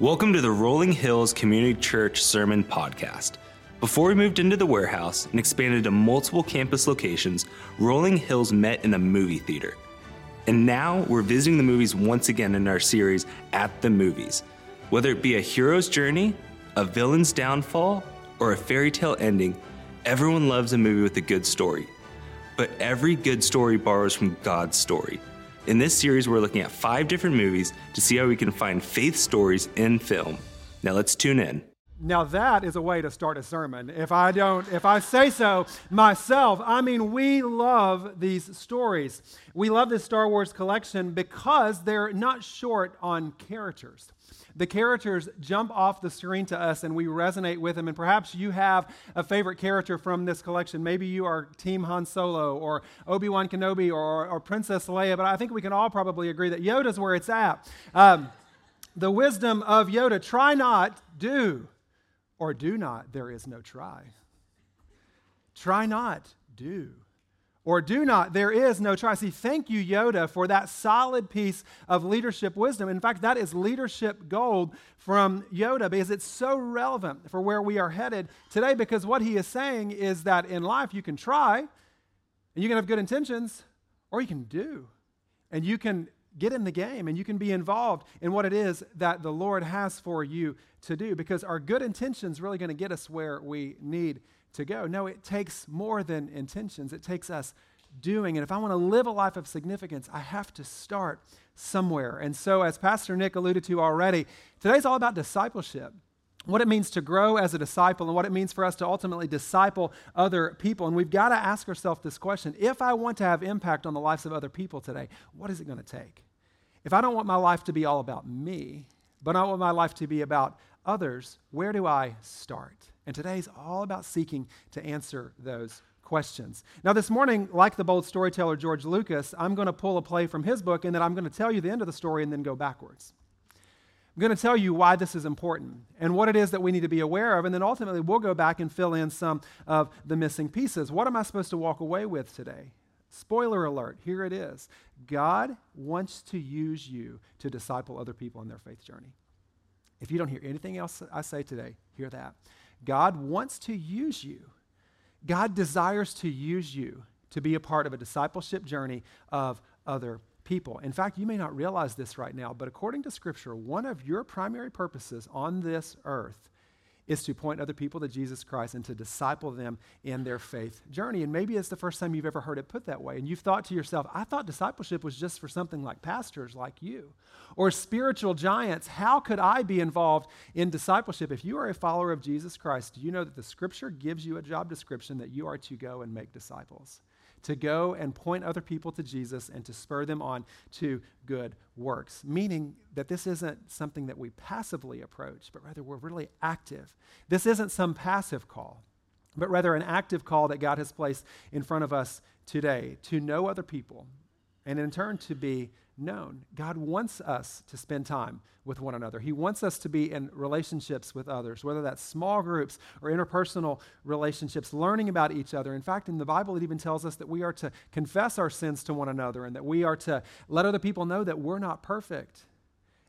Welcome to the Rolling Hills Community Church Sermon Podcast. Before we moved into the warehouse and expanded to multiple campus locations, Rolling Hills met in a movie theater. And now we're visiting the movies once again in our series, At the Movies. Whether it be a hero's journey, a villain's downfall, or a fairy tale ending, everyone loves a movie with a good story. But every good story borrows from God's story. In this series, we're looking at five different movies to see how we can find faith stories in film. Now let's tune in. Now that is a way to start a sermon. If I don't, if I say so myself, I mean, we love these stories. We love this Star Wars collection because they're not short on characters. The characters jump off the screen to us and we resonate with them. And perhaps you have a favorite character from this collection. Maybe you are Team Han Solo or Obi Wan Kenobi or, or, Princess Leia, but I think we can all probably agree that Yoda's where it's at. Um, the wisdom of Yoda try not, do, or do not. There is no try. Try not, do or do not, there is no try. See, thank you, Yoda, for that solid piece of leadership wisdom. In fact, that is leadership gold from Yoda because it's so relevant for where we are headed today. Because what he is saying is that in life, you can try and you can have good intentions, or you can do. And you can get in the game and you can be involved in what it is that the Lord has for you to do because our good intentions really going to get us where we need to go. No, it takes more than intentions, it takes us doing. And if I want to live a life of significance, I have to start somewhere. And so, as Pastor Nick alluded to already, today's all about discipleship. What it means to grow as a disciple and what it means for us to ultimately disciple other people. And we've got to ask ourselves this question if I want to have impact on the lives of other people today, what is it going to take? If I don't want my life to be all about me, but I want my life to be about others, where do I start? And today's all about seeking to answer those questions. Now, this morning, like the bold storyteller George Lucas, I'm going to pull a play from his book and then I'm going to tell you the end of the story and then go backwards. I'm going to tell you why this is important and what it is that we need to be aware of, and then ultimately we'll go back and fill in some of the missing pieces. What am I supposed to walk away with today? Spoiler alert, here it is. God wants to use you to disciple other people in their faith journey. If you don't hear anything else I say today, hear that. God wants to use you. God desires to use you to be a part of a discipleship journey of other people. In fact, you may not realize this right now, but according to Scripture, one of your primary purposes on this earth is to point other people to Jesus Christ and to disciple them in their faith journey. And maybe it's the first time you've ever heard it put that way. And you've thought to yourself, I thought discipleship was just for something like pastors like you or spiritual giants. How could I be involved in discipleship? If you are a follower of Jesus Christ, do you know that the scripture gives you a job description that you are to go and make disciples? To go and point other people to Jesus and to spur them on to good works. Meaning that this isn't something that we passively approach, but rather we're really active. This isn't some passive call, but rather an active call that God has placed in front of us today to know other people and in turn to be known. God wants us to spend time with one another. He wants us to be in relationships with others, whether that's small groups or interpersonal relationships, learning about each other. In fact, in the Bible, it even tells us that we are to confess our sins to one another and that we are to let other people know that we're not perfect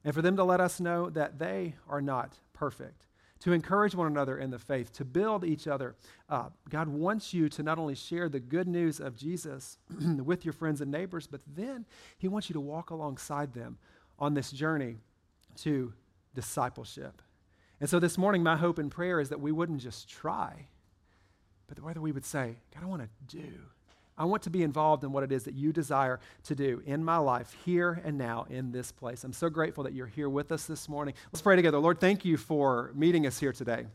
and for them to let us know that they are not perfect to encourage one another in the faith, to build each other up. God wants you to not only share the good news of Jesus with your friends and neighbors, but then He wants you to walk alongside them on this journey to discipleship. And so this morning, my hope and prayer is that we wouldn't just try, but whether we would say, God, I want to do. I want to be involved in what it is that you desire to do in my life here and now in this place. I'm so grateful that you're here with us this morning. Let's pray together. Lord, thank you for meeting us here today.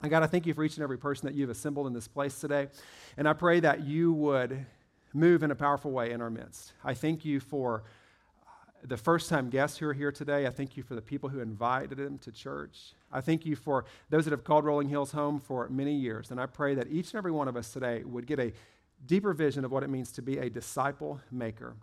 And God, I thank you for each and every person that you've assembled in this place today. And I pray that you would move in a powerful way in our midst. I thank you for uh, the first time guests who are here today. I thank you for the people who invited them to church. I thank you for those that have called Rolling Hills home for many years. And I pray that each and every one of us today would get a deeper vision of what it means to be a disciple maker,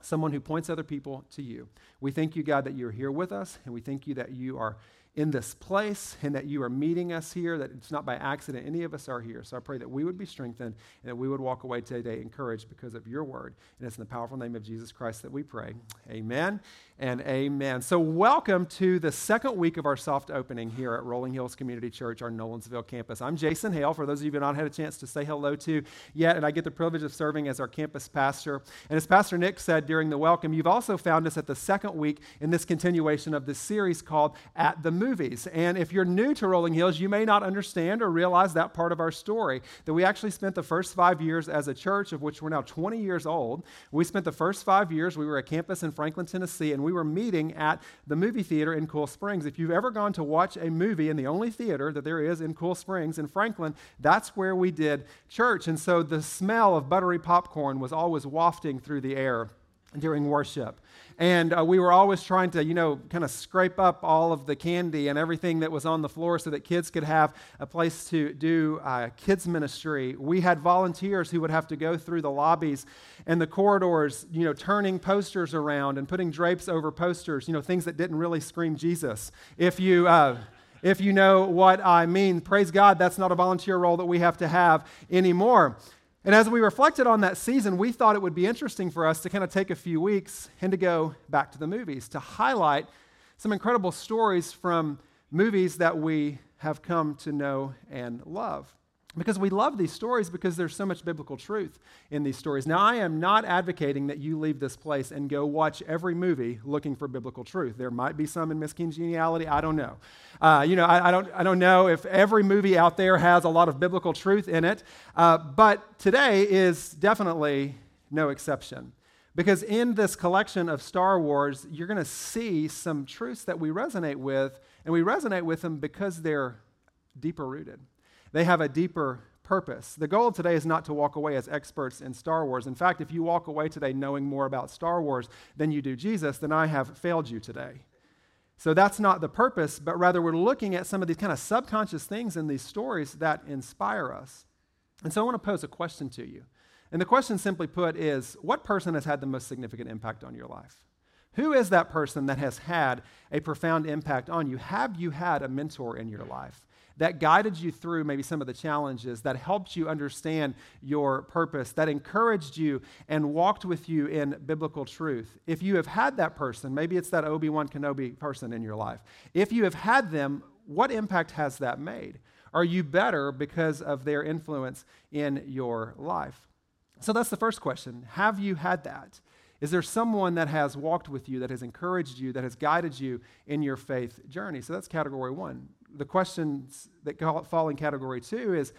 someone who points other people to you. We thank you, God, that you're here with us, and we thank you that you are in this place and that you are meeting us here, that it's not by accident any of us are here. So I pray that we would be strengthened and that we would walk away today encouraged because of your word. And it's in the powerful name of Jesus Christ that we pray. Amen and amen. So, welcome to the second week of our soft opening here at Rolling Hills Community Church, our Nolensville campus. I'm Jason Hale, for those of you who have not had a chance to say hello to yet, and I get the privilege of serving as our campus pastor. And as Pastor Nick said during the welcome, you've also found us at the second week in this continuation of this series called At the Movies. And if you're new to Rolling Hills, you may not understand or realize that part of our story that we actually spent the first five years as a church, of which we're now 20 years old. We spent the first five years, we were a campus in Franklin, Tennessee, and we were meeting at the movie theater in Cool Springs. If you've ever gone to watch a movie in the only theater that there is in Cool Springs in Franklin, that's where we did church. And so the smell of buttery popcorn was always wafting through the air during worship. And uh, we were always trying to, you know, kind of scrape up all of the candy and everything that was on the floor so that kids could have a place to do uh, kids' ministry. We had volunteers who would have to go through the lobbies and the corridors, you know, turning posters around and putting drapes over posters, you know, things that didn't really scream Jesus. If you, uh, if you know what I mean, praise God, that's not a volunteer role that we have to have anymore. And as we reflected on that season, we thought it would be interesting for us to kind of take a few weeks and to go back to the movies to highlight some incredible stories from movies that we have come to know and love. Because we love these stories because there's so much biblical truth in these stories. Now, I am not advocating that you leave this place and go watch every movie looking for biblical truth. There might be some in Miss Congeniality. I don't know. Uh, you know, I, I, don't, I don't know if every movie out there has a lot of biblical truth in it. Uh, but today is definitely no exception. Because in this collection of Star Wars, you're going to see some truths that we resonate with, and we resonate with them because they're deeper rooted. They have a deeper purpose. The goal of today is not to walk away as experts in Star Wars. In fact, if you walk away today knowing more about Star Wars than you do Jesus, then I have failed you today. So that's not the purpose, but rather we're looking at some of these kind of subconscious things in these stories that inspire us. And so I want to pose a question to you. And the question, simply put, is what person has had the most significant impact on your life? Who is that person that has had a profound impact on you? Have you had a mentor in your life? That guided you through maybe some of the challenges, that helped you understand your purpose, that encouraged you and walked with you in biblical truth. If you have had that person, maybe it's that Obi Wan Kenobi person in your life, if you have had them, what impact has that made? Are you better because of their influence in your life? So that's the first question. Have you had that? Is there someone that has walked with you, that has encouraged you, that has guided you in your faith journey? So that's category one the questions that fall in category two is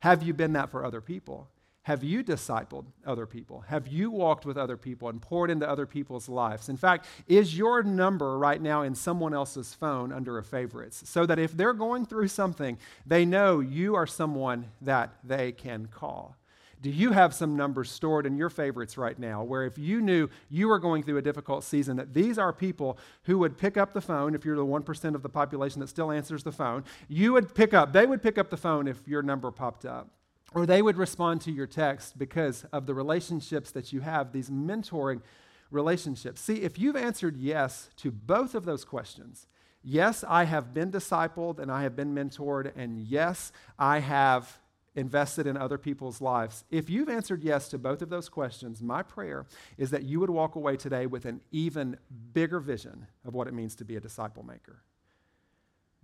have you been that for other people? Have you discipled other people? Have you walked with other people and poured into other people's lives? In fact, is your number right now in someone else's phone under a favorites so that if they're going through something, they know you are someone that they can call? Do you have some numbers stored in your favorites right now where if you knew you were going through a difficult season, that these are people who would pick up the phone, if you're the 1% of the population that still answers the phone, you would pick up, they would pick up the phone if your number popped up. Or they would respond to your text because of the relationships that you have, these mentoring relationships. See, if you've answered yes to both of those questions, yes, I have been discipled and I have been mentored, and yes, I have invested in other people's lives. If you've answered yes to both of those questions, my prayer is that you would walk away today with an even bigger vision of what it means to be a disciple maker.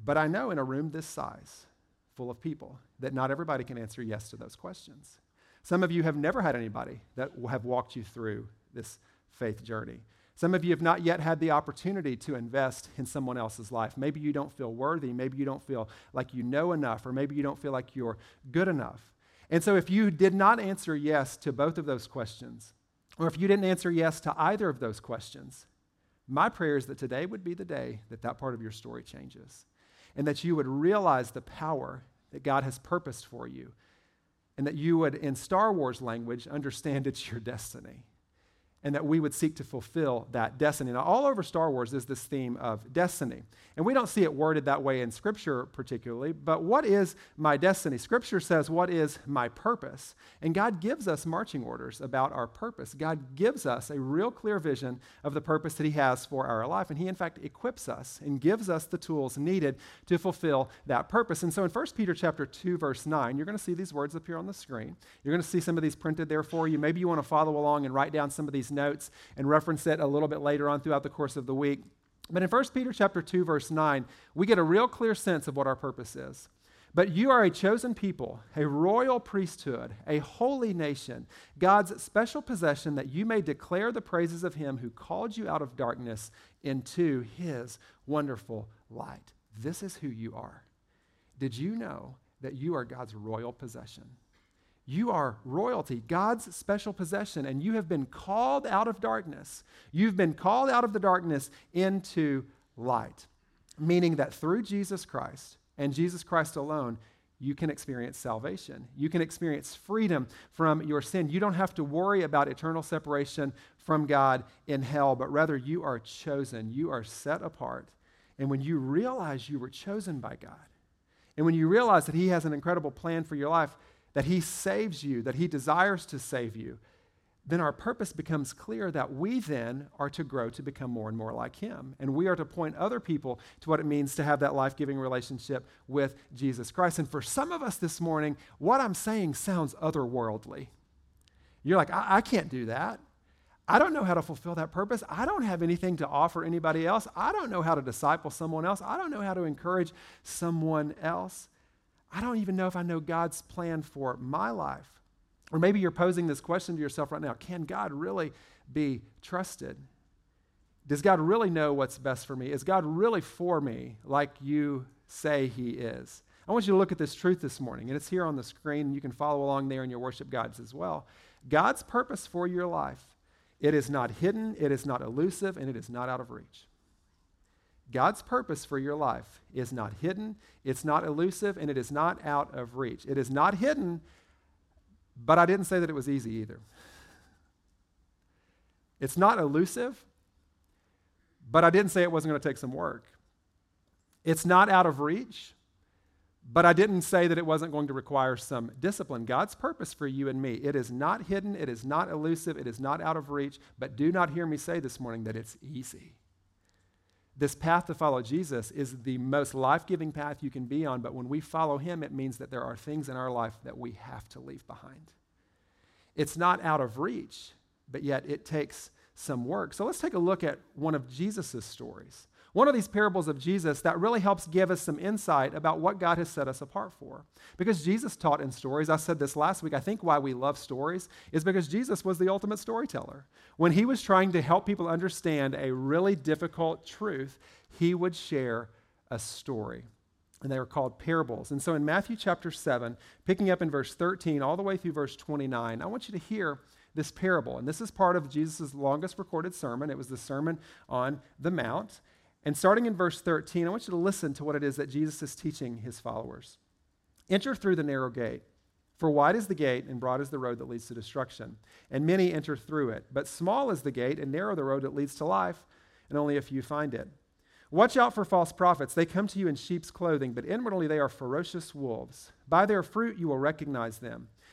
But I know in a room this size, full of people, that not everybody can answer yes to those questions. Some of you have never had anybody that have walked you through this faith journey. Some of you have not yet had the opportunity to invest in someone else's life. Maybe you don't feel worthy. Maybe you don't feel like you know enough, or maybe you don't feel like you're good enough. And so, if you did not answer yes to both of those questions, or if you didn't answer yes to either of those questions, my prayer is that today would be the day that that part of your story changes and that you would realize the power that God has purposed for you and that you would, in Star Wars language, understand it's your destiny and that we would seek to fulfill that destiny. Now, all over Star Wars is this theme of destiny. And we don't see it worded that way in Scripture particularly, but what is my destiny? Scripture says, What is my purpose? And God gives us marching orders about our purpose. God gives us a real clear vision of the purpose that He has for our life. And He, in fact, equips us and gives us the tools needed to fulfill that purpose. And so in 1 Peter chapter 2, verse 9, you're going to see these words appear on the screen. You're going to see some of these printed there for you. Maybe you want to follow along and write down some of these notes and reference it a little bit later on throughout the course of the week. But in 1 Peter chapter 2 verse 9, we get a real clear sense of what our purpose is. But you are a chosen people, a royal priesthood, a holy nation, God's special possession that you may declare the praises of him who called you out of darkness into his wonderful light. This is who you are. Did you know that you are God's royal possession? You are royalty, God's special possession, and you have been called out of darkness. You've been called out of the darkness into light, meaning that through Jesus Christ and Jesus Christ alone, you can experience salvation. You can experience freedom from your sin. You don't have to worry about eternal separation from God in hell, but rather you are chosen. You are set apart. And when you realize you were chosen by God, and when you realize that He has an incredible plan for your life, that He saves you, that He desires to save you, then our purpose becomes clear that we then are to grow to become more and more like Him. And we are to point other people to what it means to have that life giving relationship with Jesus Christ. And for some of us this morning, what I'm saying sounds otherworldly. You're like, I, I can't do that. I don't know how to fulfill that purpose. I don't have anything to offer anybody else. I don't know how to disciple someone else. I don't know how to encourage someone else. I don't even know if I know God's plan for my life. Or maybe you're posing this question to yourself right now Can God really be trusted? Does God really know what's best for me? Is God really for me like you say He is? I want you to look at this truth this morning, and it's here on the screen, and you can follow along there in your worship guides as well. God's purpose for your life, it is not hidden, it is not elusive, and it is not out of reach. God's purpose for your life is not hidden, it's not elusive, and it is not out of reach. It is not hidden, but I didn't say that it was easy either. It's not elusive, but I didn't say it wasn't going to take some work. It's not out of reach, but I didn't say that it wasn't going to require some discipline. God's purpose for you and me, it is not hidden, it is not elusive, it is not out of reach, but do not hear me say this morning that it's easy. This path to follow Jesus is the most life giving path you can be on, but when we follow him, it means that there are things in our life that we have to leave behind. It's not out of reach, but yet it takes some work. So let's take a look at one of Jesus' stories. One of these parables of Jesus that really helps give us some insight about what God has set us apart for. Because Jesus taught in stories, I said this last week, I think why we love stories is because Jesus was the ultimate storyteller. When he was trying to help people understand a really difficult truth, he would share a story. And they were called parables. And so in Matthew chapter 7, picking up in verse 13 all the way through verse 29, I want you to hear this parable. And this is part of Jesus' longest recorded sermon. It was the Sermon on the Mount. And starting in verse 13, I want you to listen to what it is that Jesus is teaching his followers. Enter through the narrow gate, for wide is the gate and broad is the road that leads to destruction, and many enter through it. But small is the gate and narrow the road that leads to life, and only a few find it. Watch out for false prophets. They come to you in sheep's clothing, but inwardly they are ferocious wolves. By their fruit you will recognize them.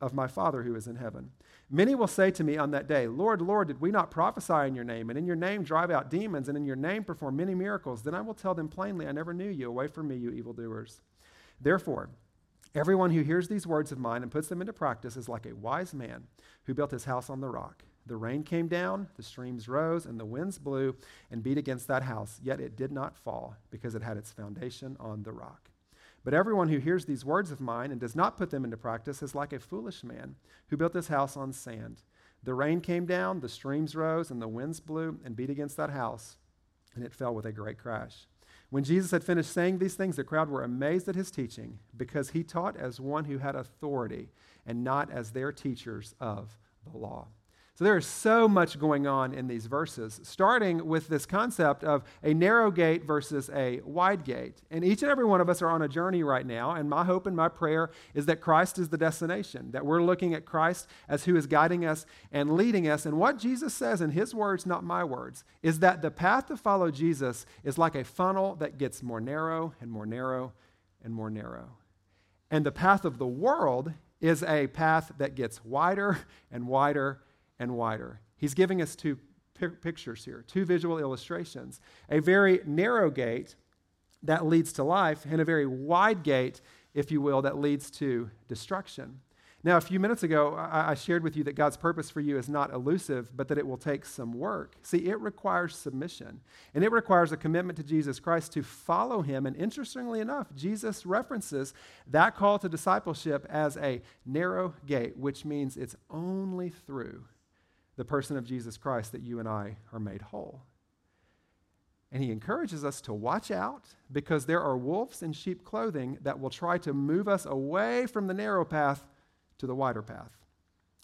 of my Father who is in heaven. Many will say to me on that day, Lord, Lord, did we not prophesy in your name, and in your name drive out demons, and in your name perform many miracles? Then I will tell them plainly, I never knew you. Away from me, you evildoers. Therefore, everyone who hears these words of mine and puts them into practice is like a wise man who built his house on the rock. The rain came down, the streams rose, and the winds blew and beat against that house, yet it did not fall because it had its foundation on the rock. But everyone who hears these words of mine and does not put them into practice is like a foolish man who built his house on sand. The rain came down, the streams rose, and the winds blew and beat against that house, and it fell with a great crash. When Jesus had finished saying these things, the crowd were amazed at his teaching because he taught as one who had authority and not as their teachers of the law. So there is so much going on in these verses, starting with this concept of a narrow gate versus a wide gate. And each and every one of us are on a journey right now, and my hope and my prayer is that Christ is the destination, that we're looking at Christ as who is guiding us and leading us. And what Jesus says in his words, not my words, is that the path to follow Jesus is like a funnel that gets more narrow and more narrow and more narrow. And the path of the world is a path that gets wider and wider and wider. He's giving us two pictures here, two visual illustrations. A very narrow gate that leads to life, and a very wide gate, if you will, that leads to destruction. Now, a few minutes ago, I, shared with you that God's purpose for you is not elusive, but that it will take some work. See, it requires submission, and it requires a commitment to Jesus Christ to follow him. And interestingly enough, Jesus references that call to discipleship as a narrow gate, which means it's only through the person of Jesus Christ that you and I are made whole. And he encourages us to watch out because there are wolves in sheep clothing that will try to move us away from the narrow path to the wider path.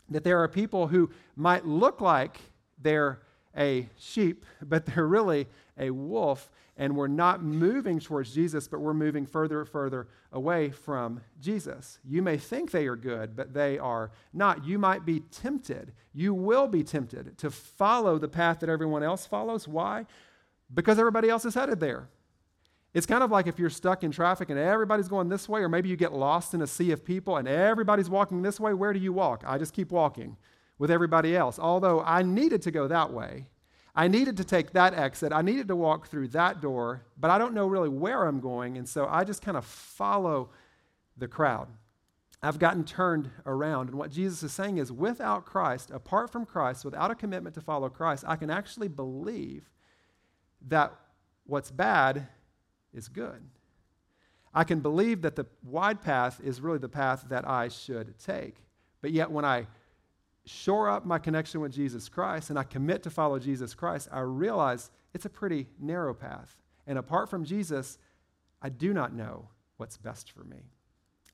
That there are people who might look like they're a sheep, but they're really a wolf, and we're not moving towards Jesus, but we're moving further and further away from Jesus. You may think they are good, but they are not. You might be tempted. You will be tempted to follow the path that everyone else follows. Why? Because everybody else is headed there. It's kind of like if you're stuck in traffic and everybody's going this way, or maybe you get lost in a sea of people and everybody's walking this way. Where do you walk? I just keep walking with everybody else. Although I needed to go that way, I needed to take that exit. I needed to walk through that door, but I don't know really where I'm going. And so I just kind of follow the crowd. I've gotten turned around. And what Jesus is saying is without Christ, apart from Christ, without a commitment to follow Christ, I can actually believe that what's bad is good. I can believe that the wide path is really the path that I should take. But yet, when I shore up my connection with Jesus Christ and I commit to follow Jesus Christ, I realize it's a pretty narrow path. And apart from Jesus, I do not know what's best for me.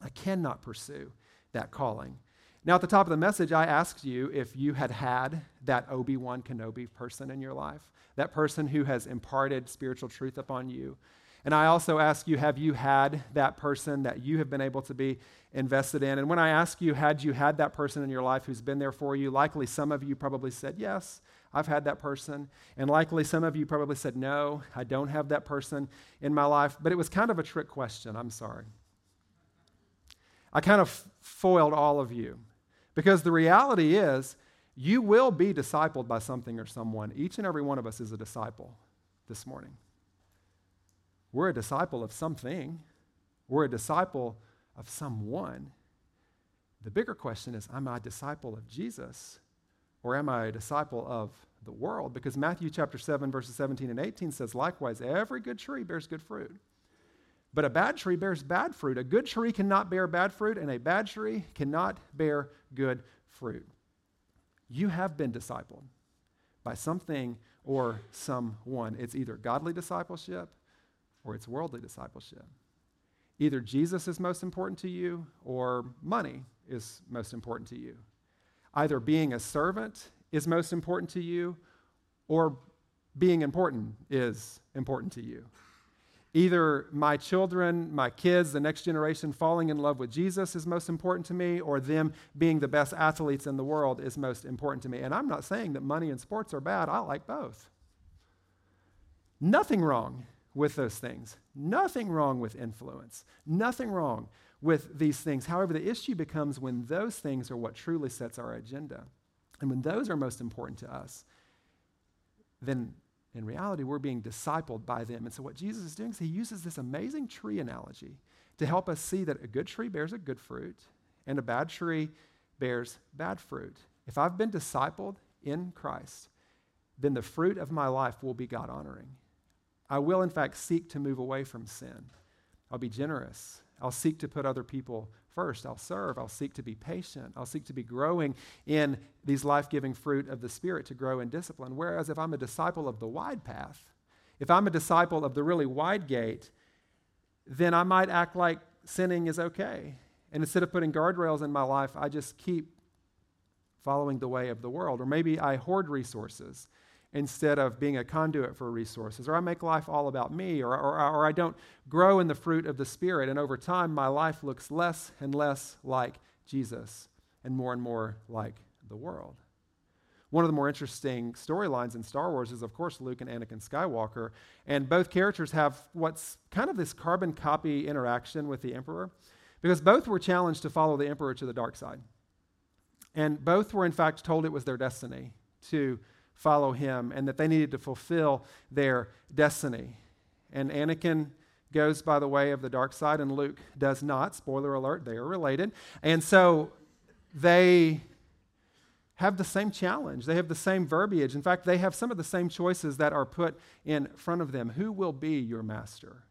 I cannot pursue that calling. Now, at the top of the message, I asked you if you had had that Obi Wan Kenobi person in your life, that person who has imparted spiritual truth upon you, and I also ask you, have you had that person that you have been able to be invested in? And when I ask you, had you had that person in your life who's been there for you, likely some of you probably said, yes, I've had that person. And likely some of you probably said, no, I don't have that person in my life. But it was kind of a trick question. I'm sorry. I kind of foiled all of you because the reality is, you will be discipled by something or someone. Each and every one of us is a disciple this morning. We're a disciple of something, we're a disciple of someone. The bigger question is Am I a disciple of Jesus or am I a disciple of the world? Because Matthew chapter 7, verses 17 and 18 says, Likewise, every good tree bears good fruit. But a bad tree bears bad fruit. A good tree cannot bear bad fruit, and a bad tree cannot bear good fruit. You have been discipled by something or someone. It's either godly discipleship or it's worldly discipleship. Either Jesus is most important to you or money is most important to you. Either being a servant is most important to you or being important is important to you. Either my children, my kids, the next generation falling in love with Jesus is most important to me, or them being the best athletes in the world is most important to me. And I'm not saying that money and sports are bad, I like both. Nothing wrong with those things. Nothing wrong with influence. Nothing wrong with these things. However, the issue becomes when those things are what truly sets our agenda. And when those are most important to us, then in reality, we're being discipled by them. And so, what Jesus is doing is he uses this amazing tree analogy to help us see that a good tree bears a good fruit and a bad tree bears bad fruit. If I've been discipled in Christ, then the fruit of my life will be God honoring. I will, in fact, seek to move away from sin. I'll be generous. I'll seek to put other people first. I'll serve. I'll seek to be patient. I'll seek to be growing in these life giving fruit of the Spirit to grow in discipline. Whereas if I'm a disciple of the wide path, if I'm a disciple of the really wide gate, then I might act like sinning is okay. And instead of putting guardrails in my life, I just keep following the way of the world. Or maybe I hoard resources instead of being a conduit for resources. Or I make life all about me, or, or, or I don't grow in the fruit of the Spirit. And over time, my life looks less and less like Jesus and more and more like the world. One of the more interesting storylines in Star Wars is, of course, Luke and Anakin Skywalker. And both characters have what's kind of this carbon copy interaction with the Emperor, because both were challenged to follow the Emperor to the dark side. And both were, in fact, told it was their destiny to follow him and that they needed to fulfill their destiny. And Anakin goes by the way of the dark side, and Luke does not. Spoiler alert, they are related. And so they have the same challenge. They have the same verbiage. In fact, they have some of the same choices that are put in front of them. Who will be your master?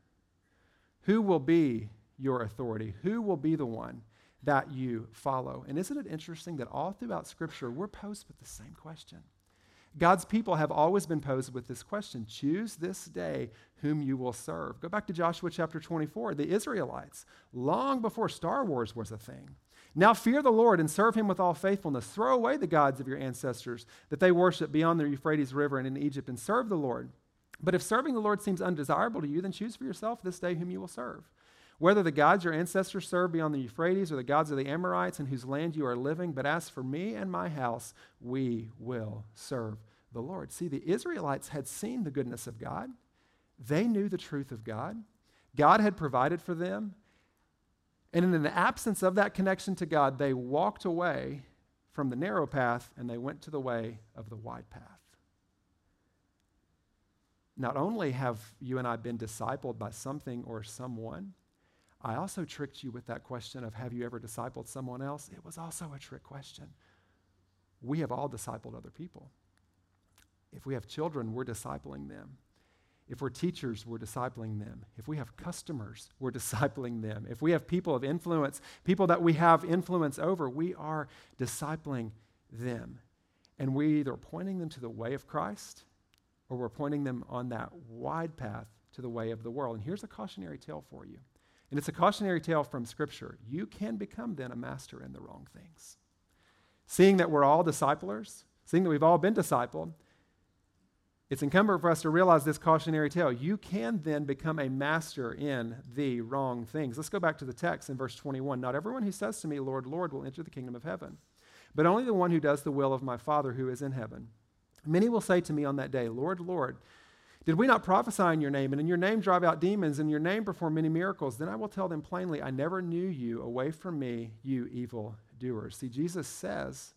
Who will be your authority? Who will be the one that you follow? And isn't it interesting that all throughout Scripture, we're posed with the same question? God's people have always been posed with this question choose this day whom you will serve. Go back to Joshua chapter 24. The Israelites, long before Star Wars was a thing, now fear the Lord and serve him with all faithfulness. Throw away the gods of your ancestors that they worship beyond the Euphrates River and in Egypt and serve the Lord. But if serving the Lord seems undesirable to you, then choose for yourself this day whom you will serve. Whether the gods your ancestors served beyond the Euphrates or the gods of the Amorites in whose land you are living, but as for me and my house, we will serve the Lord. See, the Israelites had seen the goodness of God, they knew the truth of God. God had provided for them. And in the absence of that connection to God, they walked away from the narrow path and they went to the way of the wide path. Not only have you and I been discipled by something or someone, I also tricked you with that question of have you ever discipled someone else? It was also a trick question. We have all discipled other people. If we have children, we're discipling them. If we're teachers, we're discipling them. If we have customers, we're discipling them. If we have people of influence, people that we have influence over, we are discipling them. And we're either pointing them to the way of Christ or we're pointing them on that wide path to the way of the world. And here's a cautionary tale for you. And it's a cautionary tale from Scripture. You can become then a master in the wrong things. Seeing that we're all disciplers, seeing that we've all been discipled, it's incumbent for us to realize this cautionary tale. You can then become a master in the wrong things. Let's go back to the text in verse 21. Not everyone who says to me, Lord, Lord, will enter the kingdom of heaven, but only the one who does the will of my Father who is in heaven. Many will say to me on that day, Lord, Lord, did we not prophesy in your name, and in your name drive out demons, and in your name perform many miracles? Then I will tell them plainly, I never knew you. Away from me, you evil doers. See, Jesus says,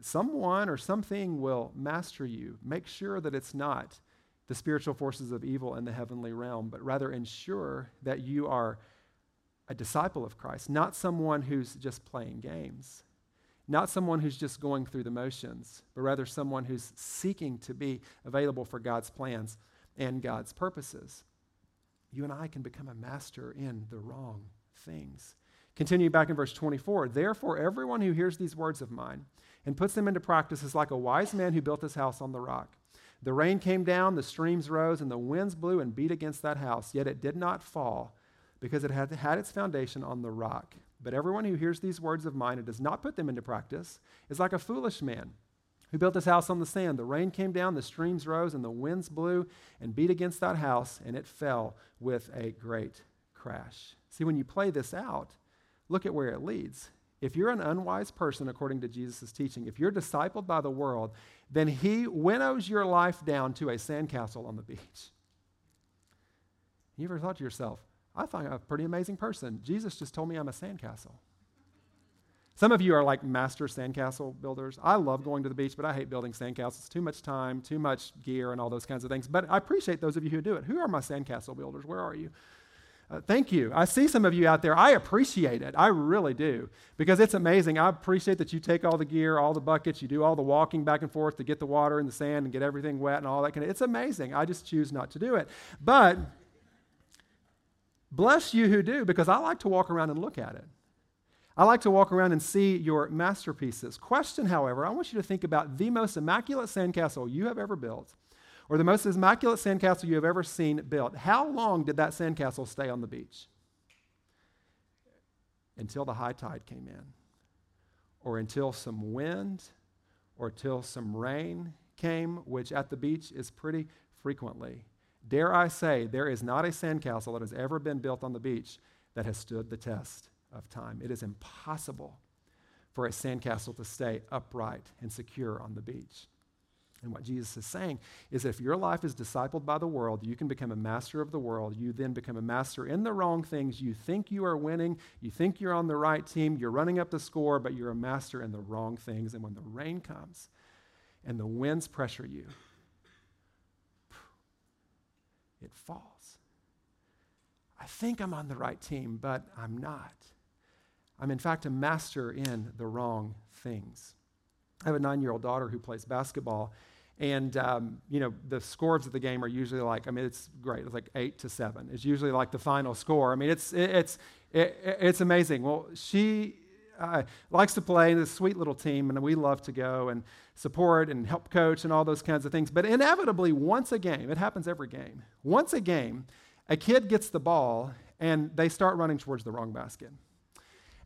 someone or something will master you. Make sure that it's not the spiritual forces of evil in the heavenly realm, but rather ensure that you are a disciple of Christ, not someone who's just playing games, not someone who's just going through the motions, but rather someone who's seeking to be available for God's plans and God's purposes. You and I can become a master in the wrong things. Continue back in verse 24. Therefore, everyone who hears these words of mine and puts them into practice is like a wise man who built his house on the rock. The rain came down, the streams rose, and the winds blew and beat against that house, yet it did not fall because it had had its foundation on the rock. But everyone who hears these words of mine and does not put them into practice is like a foolish man who built his house on the sand. The rain came down, the streams rose, and the winds blew and beat against that house, and it fell with a great crash. See, when you play this out, look at where it leads. If you're an unwise person, according to Jesus' teaching, if you're discipled by the world, then he winnows your life down to a sandcastle on the beach. You ever thought to yourself, I find I'm a pretty amazing person. Jesus just told me I'm a sandcastle. Some of you are like master sandcastle builders. I love going to the beach, but I hate building sandcastles. Too much time, too much gear, and all those kinds of things. But I appreciate those of you who do it. Who are my sandcastle builders? Where are you? Uh, thank you. I see some of you out there. I appreciate it. I really do. Because it's amazing. I appreciate that you take all the gear, all the buckets, you do all the walking back and forth to get the water and the sand and get everything wet and all that kind of It's amazing. I just choose not to do it. But bless you who do because I like to walk around and look at it. I like to walk around and see your masterpieces. Question, however, I want you to think about the most immaculate sandcastle you have ever built or the most immaculate sandcastle you have ever seen built, how long did that sandcastle stay on the beach? Until the high tide came in, or until some wind, or until some rain came, which at the beach is pretty frequently. Dare I say, there is not a sandcastle that has ever been built on the beach that has stood the test of time. It is impossible for a sandcastle to stay upright and secure on the beach. And what Jesus is saying is if your life is discipled by the world, you can become a master of the world. You then become a master in the wrong things. You think you are winning. You think you're on the right team. You're running up the score, but you're a master in the wrong things. And when the rain comes and the winds pressure you, it falls. I think I'm on the right team, but I'm not. I'm, in fact, a master in the wrong things. I have a nine year old daughter who plays basketball. And, um, you know, the scores of the game are usually like, I mean, it's great. It's like eight to seven. It's usually like the final score. I mean, it's, it, it's, it, it's amazing. Well, she uh, likes to play in this sweet little team, and we love to go and support and help coach and all those kinds of things. But inevitably, once a game, it happens every game, once a game, a kid gets the ball and they start running towards the wrong basket.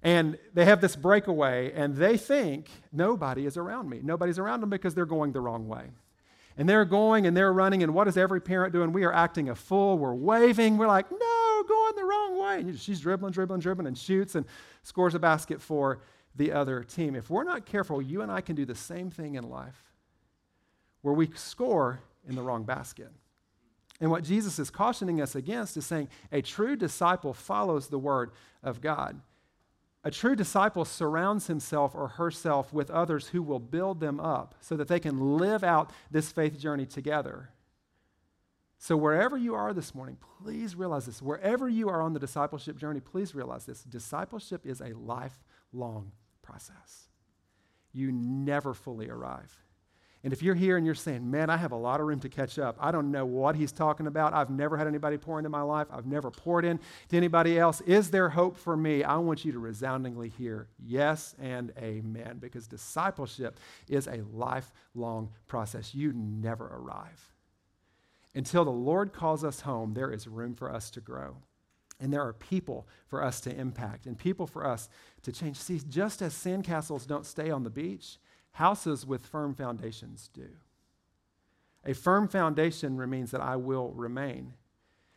And they have this breakaway, and they think nobody is around me. Nobody's around them because they're going the wrong way. And they're going and they're running, and what is every parent doing? We are acting a fool. We're waving. We're like, no, going the wrong way. And she's dribbling, dribbling, dribbling, and shoots and scores a basket for the other team. If we're not careful, you and I can do the same thing in life where we score in the wrong basket. And what Jesus is cautioning us against is saying a true disciple follows the word of God. A true disciple surrounds himself or herself with others who will build them up so that they can live out this faith journey together. So, wherever you are this morning, please realize this. Wherever you are on the discipleship journey, please realize this. Discipleship is a lifelong process. You never fully arrive. And if you're here and you're saying, man, I have a lot of room to catch up, I don't know what he's talking about. I've never had anybody pour into my life, I've never poured in to anybody else. Is there hope for me? I want you to resoundingly hear yes and amen because discipleship is a lifelong process. You never arrive. Until the Lord calls us home, there is room for us to grow. And there are people for us to impact and people for us to change. See, just as sandcastles don't stay on the beach, Houses with firm foundations do. A firm foundation means that I will remain.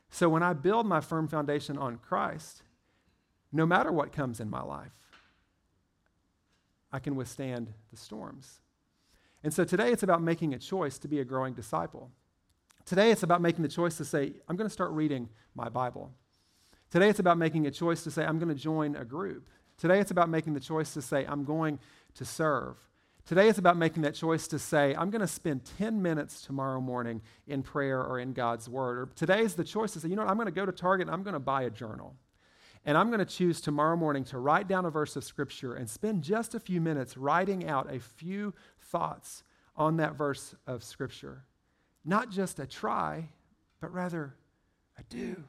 So when I build my firm foundation on Christ, no matter what comes in my life, I can withstand the storms. And so today it's about making a choice to be a growing disciple. Today it's about making the choice to say, I'm going to start reading my Bible. Today it's about making a choice to say, I'm going to join a group. Today it's about making the choice to say, I'm going to serve. Today is about making that choice to say, I'm going to spend 10 minutes tomorrow morning in prayer or in God's Word. Or today is the choice to say, you know what, I'm going to go to Target and I'm going to buy a journal. And I'm going to choose tomorrow morning to write down a verse of Scripture and spend just a few minutes writing out a few thoughts on that verse of Scripture. Not just a try, but rather a do.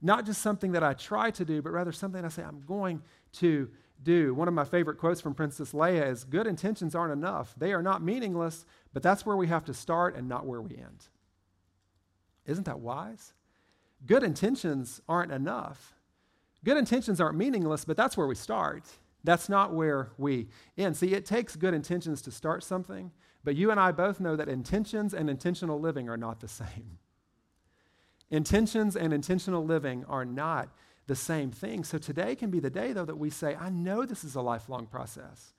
Not just something that I try to do, but rather something I say, I'm going to do. One of my favorite quotes from Princess Leia is Good intentions aren't enough. They are not meaningless, but that's where we have to start and not where we end. Isn't that wise? Good intentions aren't enough. Good intentions aren't meaningless, but that's where we start. That's not where we end. See, it takes good intentions to start something, but you and I both know that intentions and intentional living are not the same. Intentions and intentional living are not the same thing. So today can be the day, though, that we say, I know this is a lifelong process.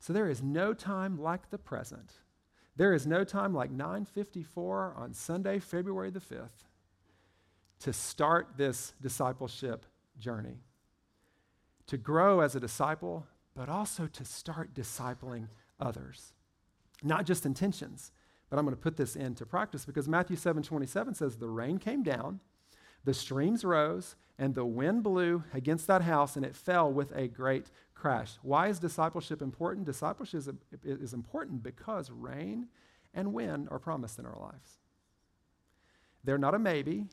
So there is no time like the present. There is no time like 954 on Sunday, February the 5th, to start this discipleship journey. To grow as a disciple, but also to start discipling others. Not just intentions, but I'm going to put this into practice because Matthew 7 27 says, The rain came down, the streams rose, and the wind blew against that house, and it fell with a great crash. Why is discipleship important? Discipleship is, is important because rain and wind are promised in our lives. They're not a maybe,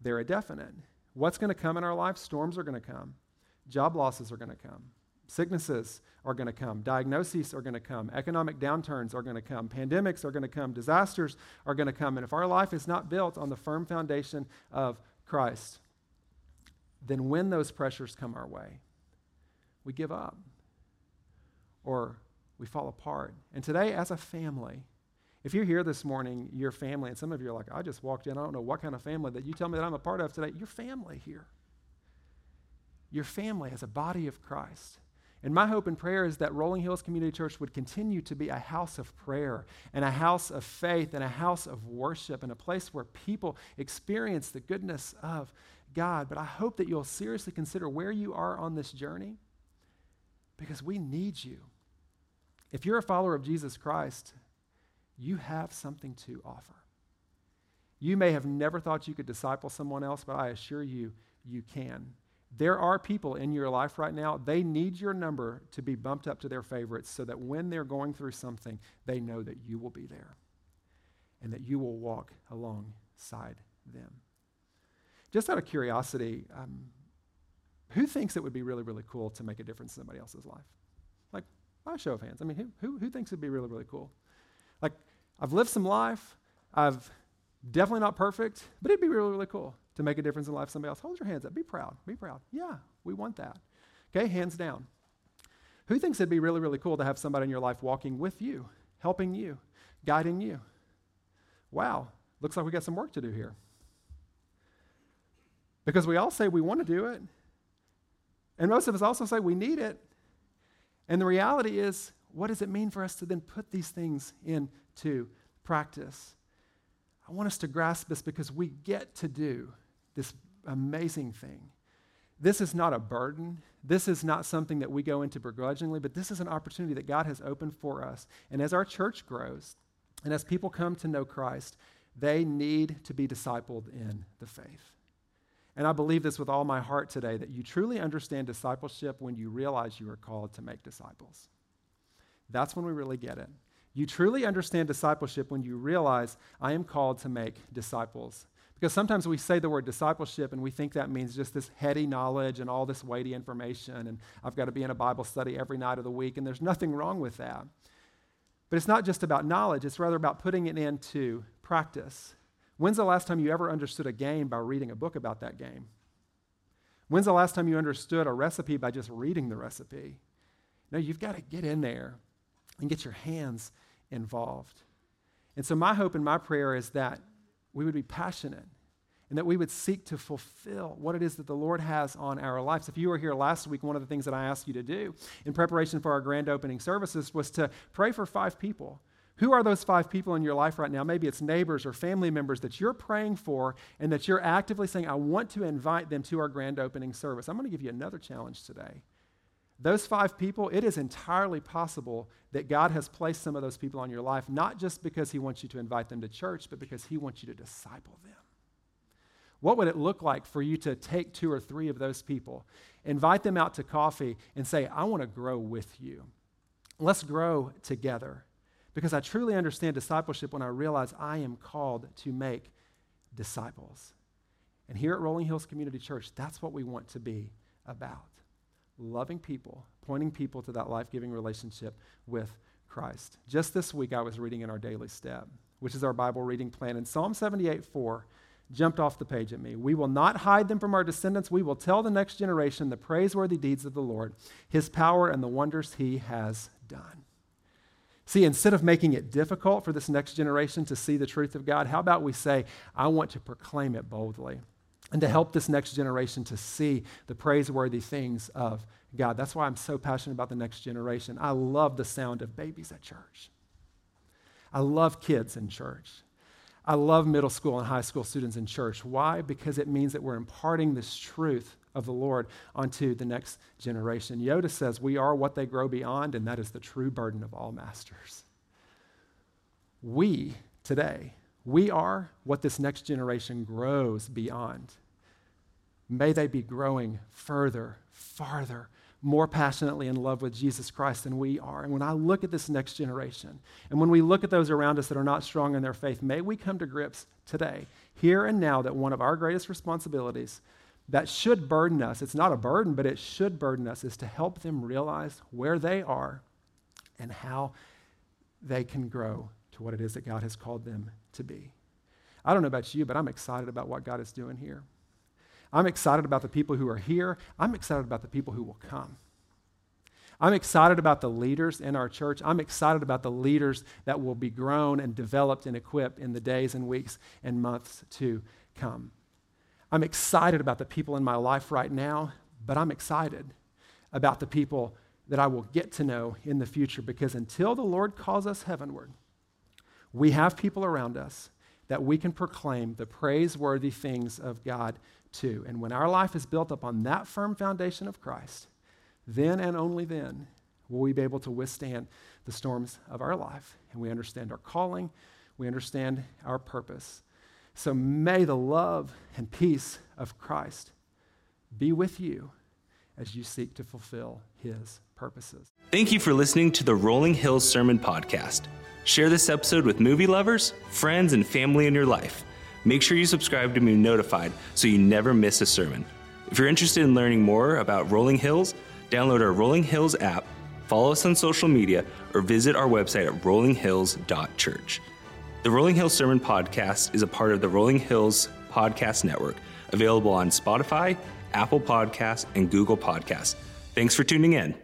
they're a definite. What's going to come in our life? Storms are going to come, job losses are going to come, Sicknesses are going to come. Diagnoses are going to come. Economic downturns are going to come. Pandemics are going to come. Disasters are going to come. And if our life is not built on the firm foundation of Christ, then when those pressures come our way, we give up or we fall apart. And today, as a family, if you're here this morning, your family, and some of you are like, I just walked in, I don't know what kind of family that you tell me that I'm a part of today. Your family here. Your family as a body of Christ. And my hope and prayer is that Rolling Hills Community Church would continue to be a house of prayer and a house of faith and a house of worship and a place where people experience the goodness of God. But I hope that you'll seriously consider where you are on this journey because we need you. If you're a follower of Jesus Christ, you have something to offer. You may have never thought you could disciple someone else, but I assure you, you can. There are people in your life right now, they need your number to be bumped up to their favorites so that when they're going through something, they know that you will be there and that you will walk alongside them. Just out of curiosity, um, who thinks it would be really, really cool to make a difference in somebody else's life? Like, by a show of hands. I mean, who, who, who thinks it'd be really, really cool? Like, I've lived some life. I've definitely not perfect, but it'd be really, really cool to make a difference in the life of somebody else. Hold your hands up. Be proud. Be proud. Yeah, we want that. Okay, hands down. Who thinks it'd be really, really cool to have somebody in your life walking with you, helping you, guiding you? Wow, looks like we got some work to do here. Because we all say we want to do it, and most of us also say we need it. And the reality is, what does it mean for us to then put these things into practice? I want us to grasp this because we get to do this amazing thing. This is not a burden. This is not something that we go into begrudgingly, but this is an opportunity that God has opened for us. And as our church grows, and as people come to know Christ, they need to be discipled in the faith. And I believe this with all my heart today that you truly understand discipleship when you realize you are called to make disciples. That's when we really get it. You truly understand discipleship when you realize I am called to make disciples. Because sometimes we say the word discipleship and we think that means just this heady knowledge and all this weighty information, and I've got to be in a Bible study every night of the week, and there's nothing wrong with that. But it's not just about knowledge, it's rather about putting it into practice. When's the last time you ever understood a game by reading a book about that game? When's the last time you understood a recipe by just reading the recipe? No, you've got to get in there and get your hands involved. And so, my hope and my prayer is that we would be passionate and that we would seek to fulfill what it is that the Lord has on our lives. If you were here last week, one of the things that I asked you to do in preparation for our grand opening services was to pray for five people. Who are those five people in your life right now? Maybe it's neighbors or family members that you're praying for and that you're actively saying, I want to invite them to our grand opening service. I'm going to give you another challenge today. Those five people, it is entirely possible that God has placed some of those people on your life, not just because He wants you to invite them to church, but because He wants you to disciple them. What would it look like for you to take two or three of those people, invite them out to coffee, and say, I want to grow with you? Let's grow together. Because I truly understand discipleship when I realize I am called to make disciples. And here at Rolling Hills Community Church, that's what we want to be about loving people, pointing people to that life giving relationship with Christ. Just this week, I was reading in our daily step, which is our Bible reading plan, and Psalm 78 4 jumped off the page at me. We will not hide them from our descendants. We will tell the next generation the praiseworthy deeds of the Lord, his power, and the wonders he has done. See, instead of making it difficult for this next generation to see the truth of God, how about we say, I want to proclaim it boldly? And to help this next generation to see the praiseworthy things of God. That's why I'm so passionate about the next generation. I love the sound of babies at church. I love kids in church. I love middle school and high school students in church. Why? Because it means that we're imparting this truth of the Lord onto the next generation. Yoda says, We are what they grow beyond, and that is the true burden of all masters. We today we are what this next generation grows beyond. May they be growing further, farther, more passionately in love with Jesus Christ than we are. And when I look at this next generation, and when we look at those around us that are not strong in their faith, may we come to grips today, here and now, that one of our greatest responsibilities that should burden us. It's not a burden, but it should burden us, is to help them realize where they are and how they can grow to what it is that God has called them to be. I don't know about you, but I'm excited about what God is doing here. I'm excited about the people who are here. I'm excited about the people who will come. I'm excited about the leaders in our church. I'm excited about the leaders that will be grown and developed and equipped in the days and weeks and months to come. I'm excited about the people in my life right now, but I'm excited about the people that I will get to know in the future because until the Lord calls us heavenward, we have people around us that we can proclaim the praiseworthy things of God to. And when our life is built up on that firm foundation of Christ, then and only then will we be able to withstand the storms of our life. And we understand our calling, we understand our purpose. So may the love and peace of Christ be with you as you seek to fulfill his purposes. Thank you for listening to the Rolling Hills Sermon Podcast. Share this episode with movie lovers, friends, and family in your life. Make sure you subscribe to be notified so you never miss a sermon. If you're interested in learning more about Rolling Hills, download our Rolling Hills app, follow us on social media, or visit our website at rollinghills.church. The Rolling Hills Sermon Podcast is a part of the Rolling Hills Podcast Network, available on Spotify, Apple Podcasts, and Google Podcasts. Thanks for tuning in.